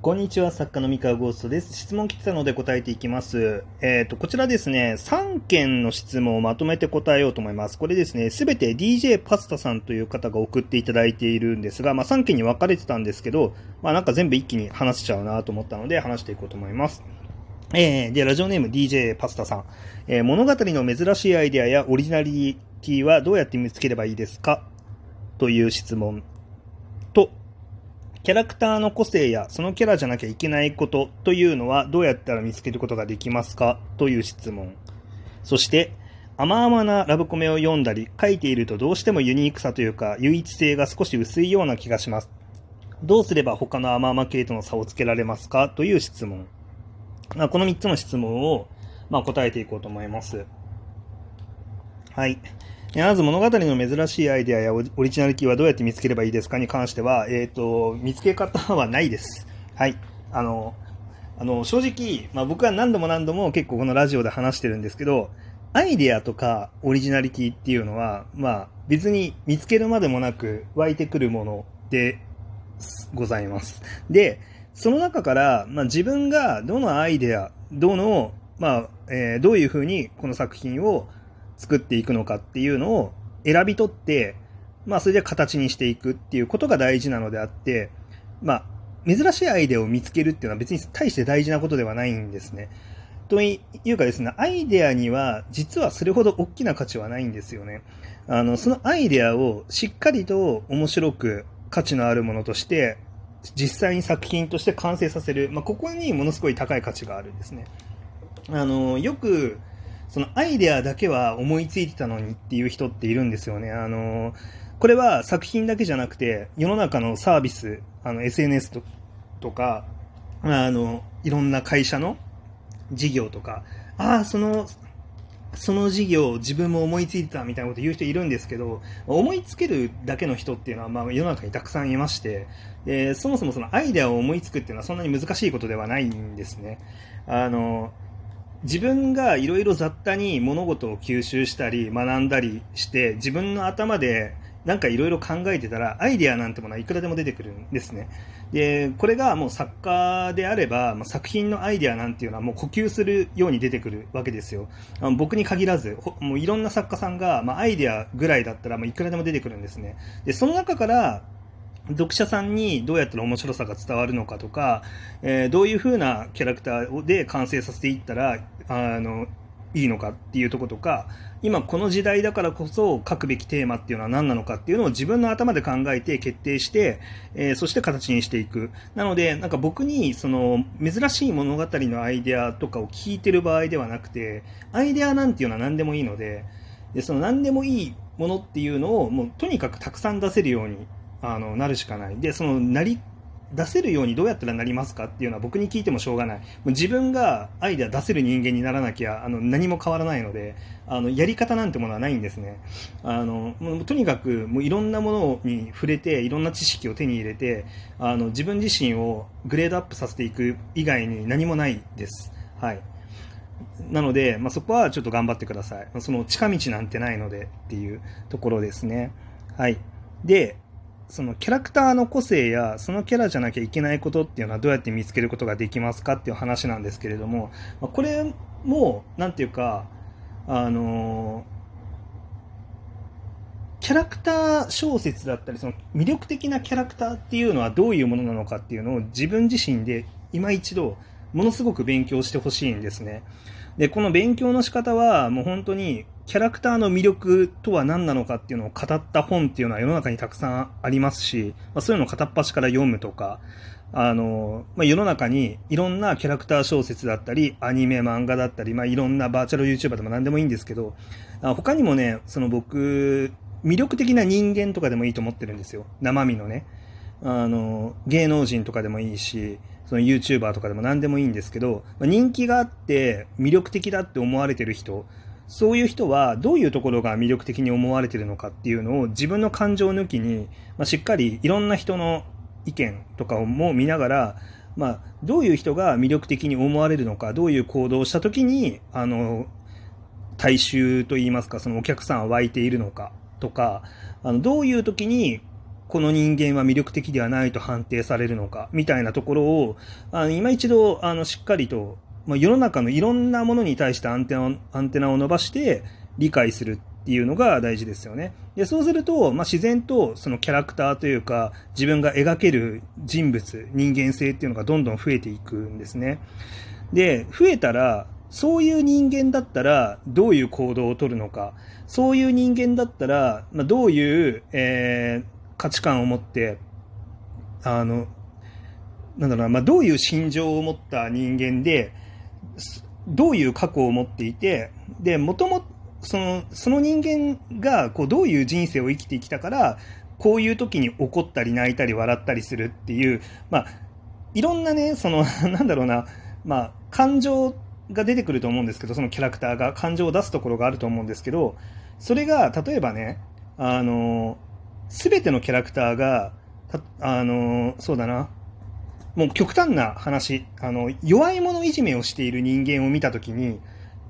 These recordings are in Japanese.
こんにちは、作家の三河ゴーストです。質問来てたので答えていきます。えっ、と、こちらですね、3件の質問をまとめて答えようと思います。これですね、すべて DJ パスタさんという方が送っていただいているんですが、まあ3件に分かれてたんですけど、まあなんか全部一気に話しちゃうなと思ったので話していこうと思います。えー、で、ラジオネーム DJ パスタさん。えー物語の珍しいアイデアやオリジナリティはどうやって見つければいいですか？という質問、キャラクターの個性やそのキャラじゃなきゃいけないことというのはどうやったら見つけることができますかという質問。そして、甘々なラブコメを読んだり書いているとどうしてもユニークさというか唯一性が少し薄いような気がします。どうすれば他の甘々系との差をつけられますかという質問。まあこの3つの質問を、まあ、答えていこうと思います。はい。まず物語の珍しいアイデアやオリジナリティはどうやって見つければいいですかに関しては、えっ、と、見つけ方はないです。はい。あの、あの、正直、まあ僕は何度も何度も結構このラジオで話してるんですけど、アイデアとかオリジナリティっていうのは、まあ別に見つけるまでもなく湧いてくるものでございます。で、その中から、まあ自分がどのアイデア、どの、まあ、えーどういうふうにこの作品を作っていくのかっていうのを選び取って、まあ、それで形にしていくっていうことが大事なのであって、まあ、珍しいアイデアを見つけるっていうのは別に大して大事なことではないんですね。というかですね、アイデアには実はそれほど大きな価値はないんですよね。あの、そのアイデアをしっかりと面白く価値のあるものとして、実際に作品として完成させる。まあ、ここにものすごい高い価値があるんですね。あの、よく、そのアイデアだけは思いついてたのにっていう人っているんですよね。あの、これは作品だけじゃなくて、世の中のサービス、あの、SNS ととか、あの、いろんな会社の事業とか、ああ、その、その事業自分も思いついてたみたいなこと言う人いるんですけど、思いつけるだけの人っていうのは、まあ、世の中にたくさんいまして、でそもそもそのアイデアを思いつくっていうのはそんなに難しいことではないんですね。あの、自分がいろいろ雑多に物事を吸収したり学んだりして自分の頭でなんかいろいろ考えてたらアイデアなんてものはいくらでも出てくるんですね。で、これがもう作家であれば、まあ、作品のアイデアなんていうのはもう呼吸するように出てくるわけですよ。あの僕に限らず、もういろんな作家さんが、まあ、アイデアぐらいだったらもういくらでも出てくるんですね。で、その中から読者さんにどうやったら面白さが伝わるのかとか、えーどういう風なキャラクターで完成させていったらあのいいのかっていうところとか今この時代だからこそ書くべきテーマっていうのは何なのかっていうのを自分の頭で考えて決定して、えーそして形にしていく。なのでなんか僕にその珍しい物語のアイデアとかを聞いてる場合ではなくてアイデアなんていうのは何でもいいのででその何でもいいものっていうのをもうとにかくたくさん出せるようにあのなるしかないでそのなり出せるようにどうやったらなりますかっていうのは僕に聞いてもしょうがないもう自分がアイデア出せる人間にならなきゃあの何も変わらないのであのやり方なんてものはないんですねあのもうとにかくもういろんなものに触れていろんな知識を手に入れてあの自分自身をグレードアップさせていく以外に何もないですはいなので、まあ、そこはちょっと頑張ってください。その近道なんてないのでっていうところですね。はい。で、そのキャラクターの個性やそのキャラじゃなきゃいけないことっていうのはどうやって見つけることができますかっていう話なんですけれども、まこれも、なんていうか、あのキャラクター小説だったり、その魅力的なキャラクターっていうのはどういうものなのかっていうのを自分自身で今一度ものすごく勉強してほしいんですね。で、この勉強の仕方はもう本当にキャラクターの魅力とは何なのかっていうのを語った本っていうのは世の中にたくさんありますし、まあ、そういうのを片っ端から読むとか、あの、まあ、世の中にいろんなキャラクター小説だったり、アニメ、漫画だったり、まあ、いろんなバーチャル YouTuber でも何でもいいんですけど、あ他にもね、その僕、魅力的な人間とかでもいいと思ってるんですよ。生身のね。あの、芸能人とかでもいいし、その YouTuber とかでも何でもいいんですけど、まあ人気があって魅力的だって思われてる人、そういう人はどういうところが魅力的に思われてるのかっていうのを自分の感情抜きに、まあ、しっかりいろんな人の意見とかも見ながら、まあ、どういう人が魅力的に思われるのか、どういう行動をしたときに、あの、大衆といいますか、そのお客さんは湧いているのかとか、あのどういう時にこの人間は魅力的ではないと判定されるのか、みたいなところを、あの今一度、あの、しっかりと、まあ、世の中のいろんなものに対してアンテナアンテナを伸ばして理解するっていうのが大事ですよね。でそうすると、まあ、自然とそのキャラクターというか、自分が描ける人物、人間性っていうのがどんどん増えていくんですね。で、増えたら、そういう人間だったらどういう行動をとるのか、そういう人間だったら、まあ、どういう、えー、価値観を持って、あの、なんだろうな、まあ、どういう心情を持った人間で、どういう過去を持っていて、で、もともその、その人間が、こう、どういう人生を生きてきたから、こういう時に怒ったり泣いたり笑ったりするっていう、まあ、いろんなね、その、なんだろうな、まあ、感情が出てくると思うんですけど、そのキャラクターが感情を出すところがあると思うんですけど、それが、例えばね、あの、すべてのキャラクターが、あの、そうだな、もう極端な話、あの、弱い者いじめをしている人間を見たときに、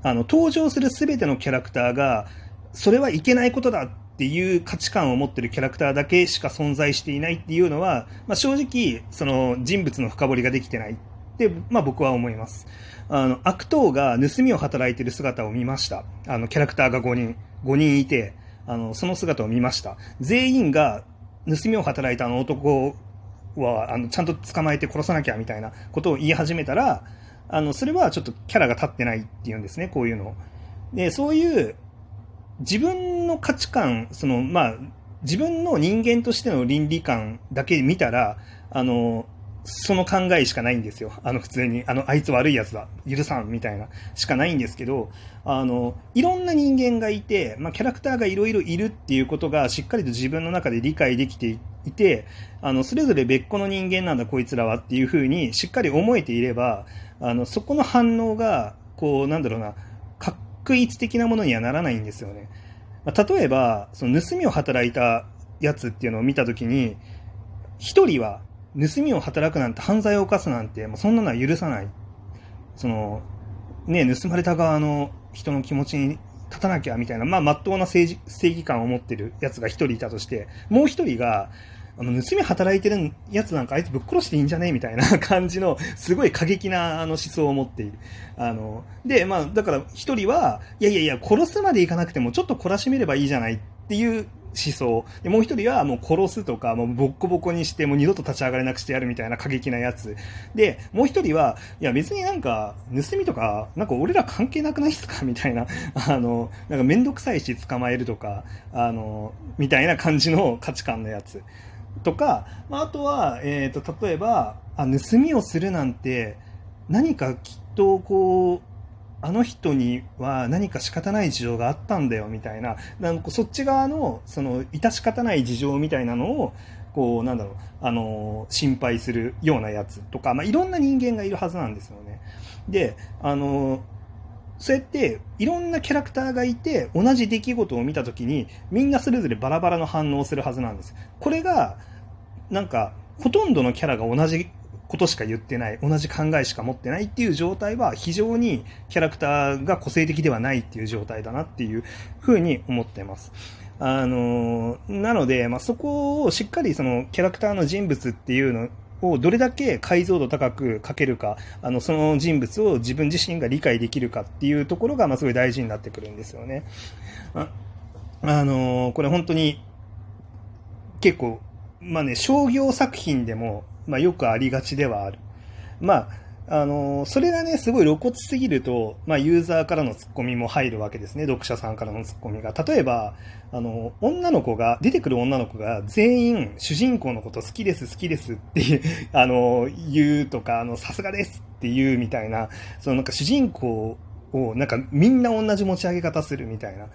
あの、登場するすべてのキャラクターが、それはいけないことだっていう価値観を持ってるキャラクターだけしか存在していないっていうのは、まあ、正直、その人物の深掘りができてないって、まあ僕は思います。あの、悪党が盗みを働いてる姿を見ました。あの、キャラクターが5人、5人いて、あの、その姿を見ました。全員が盗みを働いたあの男は、あの、ちゃんと捕まえて殺さなきゃみたいなことを言い始めたら、あの、それはちょっとキャラが立ってないっていうんですね、こういうの。で、そういう自分の価値観、その、まあ、自分の人間としての倫理観だけ見たら、あの、その考えしかないんですよ。あの、普通に、あの、あいつ悪い奴だ、許さん、みたいな、しかないんですけど、あの、いろんな人間がいて、まあ、キャラクターがいろいろいるっていうことが、しっかりと自分の中で理解できていいて、あの、それぞれ別個の人間なんだ、こいつらはっていうふうに、しっかり思えていれば、あの、そこの反応が、こう、なんだろうな、確一的なものにはならないんですよね。まあ、例えば、その盗みを働いたやつっていうのを見たときに、一人は盗みを働くなんて犯罪を犯すなんて、もうそんなのは許さない。その、ね、盗まれた側の人の気持ちに立たなきゃみたいな、まあ、真っ当な正義感を持ってるやつが一人いたとして、もう一人が、あの、盗み働いてるやつなんかあいつぶっ殺していいんじゃねみたいな 感じの、すごい過激なあの思想を持っている。あの、で、まあ、だから一人は、いやいやいや、殺すまでいかなくてもちょっと懲らしめればいいじゃないっていう思想。で、もう一人はもう殺すとか、もうボッコボコにして、もう二度と立ち上がれなくしてやるみたいな過激なやつ。で、もう一人は、いや別になんか、盗みとか、なんか俺ら関係なくないっすか？みたいな、あの、なんかめんどくさいし捕まえるとか、あの、みたいな感じの価値観のやつ。とか、まあ、あとは、えっ、ー、と、例えば、あ、盗みをするなんて、何かきっとこう、あの人には何か仕方ない事情があったんだよみたいな、なんかそっち側の、その、致し方ない事情みたいなのを、こう、なんだろう、あの、心配するようなやつとか、まあ、いろんな人間がいるはずなんですよね。で、あの、そうやっていろんなキャラクターがいて同じ出来事を見た時にみんなそれぞれバラバラの反応をするはずなんです。これがなんかほとんどのキャラが同じことしか言ってない、同じ考えしか持ってないっていう状態は非常にキャラクターが個性的ではないっていう状態だなっていうふうに思ってます。あの、なので、まあ、そこをしっかりそのキャラクターの人物っていうのをどれだけ解像度高く書けるか、あの、その人物を自分自身が理解できるかっていうところが、まあ、すごい大事になってくるんですよね。あ、あのこれ本当に結構まあね、商業作品でも、まあよくありがちではある。まあ、あのそれがね、すごい露骨すぎると、まあユーザーからのツッコミも入るわけですね。読者さんからのツッコミが。例えば、あの、女の子が、出てくる女の子が全員主人公のこと好きです、好きですっていう、あの、言うとか、あの、さすがですって言うみたいな、そのなんか主人公をなんかみんな同じ持ち上げ方するみたいな。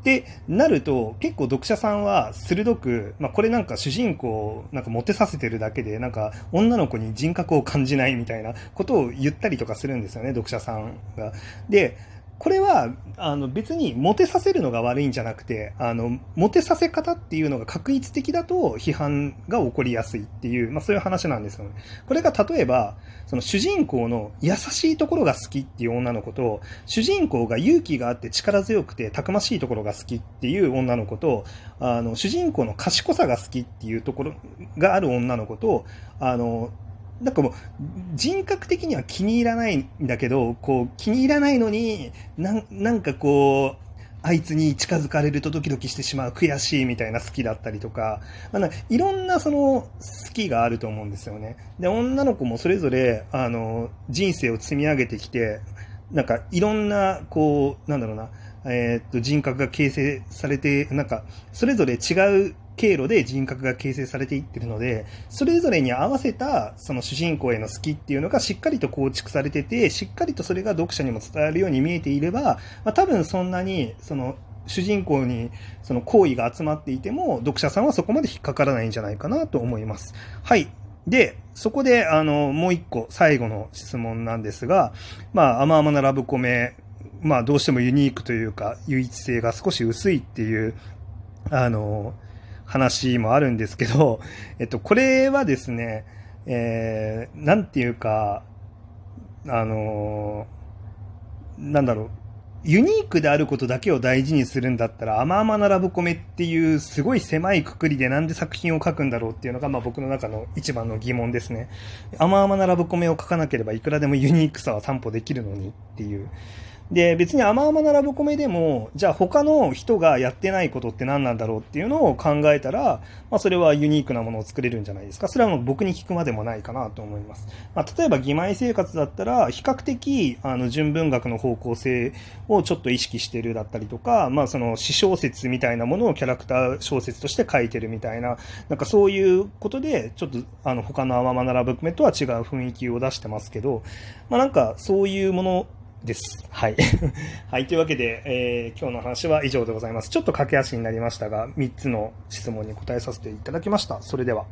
ってなると、結構読者さんは鋭く、まあ、これなんか主人公をなんかモテさせてるだけで、なんか女の子に人格を感じないみたいなことを言ったりとかするんですよね、読者さんが。で、これはあの別にモテさせるのが悪いんじゃなくてあのモテさせ方っていうのが確一的だと批判が起こりやすいっていう、まあ、そういう話なんですよね。これが例えばその主人公の優しいところが好きっていう女の子と主人公が勇気があって力強くてたくましいところが好きっていう女の子とあの主人公の賢さが好きっていうところがある女の子とあのなんかもう、人格的には気に入らないんだけど、こう、気に入らないのに、ななんかこう、あいつに近づかれるとドキドキしてしまう悔しいみたいな好きだったりとか、まあ、いろんなその好きがあると思うんですよね。で、女の子もそれぞれ、あの、人生を積み上げてきて、なんかいろんな、こう、なんだろうな、えー、っと、人格が形成されて、なんか、それぞれ違う経路で人格が形成されていってるので、それぞれに合わせたその主人公への好きっていうのがしっかりと構築されてて、しっかりとそれが読者にも伝わるように見えていれば、まあ、多分そんなに、その、主人公にその好意が集まっていても、読者さんはそこまで引っかからないんじゃないかなと思います。はい。で、そこで、あの、もう一個、最後の質問なんですが、まあ、甘々なラブコメ、まあ、どうしてもユニークというか、唯一性が少し薄いっていう、あの、話もあるんですけど、えっと、これはですね、えー、なんていうか、あのー、なんだろう、ユニークであることだけを大事にするんだったら、甘々なラブコメっていうすごい狭いくくりでなんで作品を書くんだろうっていうのが、まあ僕の中の一番の疑問ですね。甘々なラブコメを書かなければいくらでもユニークさは担保できるのにっていう。で、別に甘々なラブコメでも、じゃあ他の人がやってないことって何なんだろうっていうのを考えたら、まあそれはユニークなものを作れるんじゃないですか。それはもう僕に聞くまでもないかなと思います。まあ例えば義妹生活だったら、比較的、あの、純文学の方向性をちょっと意識してるだったりとか、まあその詩小説みたいなものをキャラクター小説として書いてるみたいな、なんかそういうことで、ちょっとあの他の甘々なラブコメとは違う雰囲気を出してますけど、まあなんかそういうものです。はい。はい。というわけで、えー、今日の話は以上でございます。ちょっと駆け足になりましたが、3つの質問に答えさせていただきました。それでは。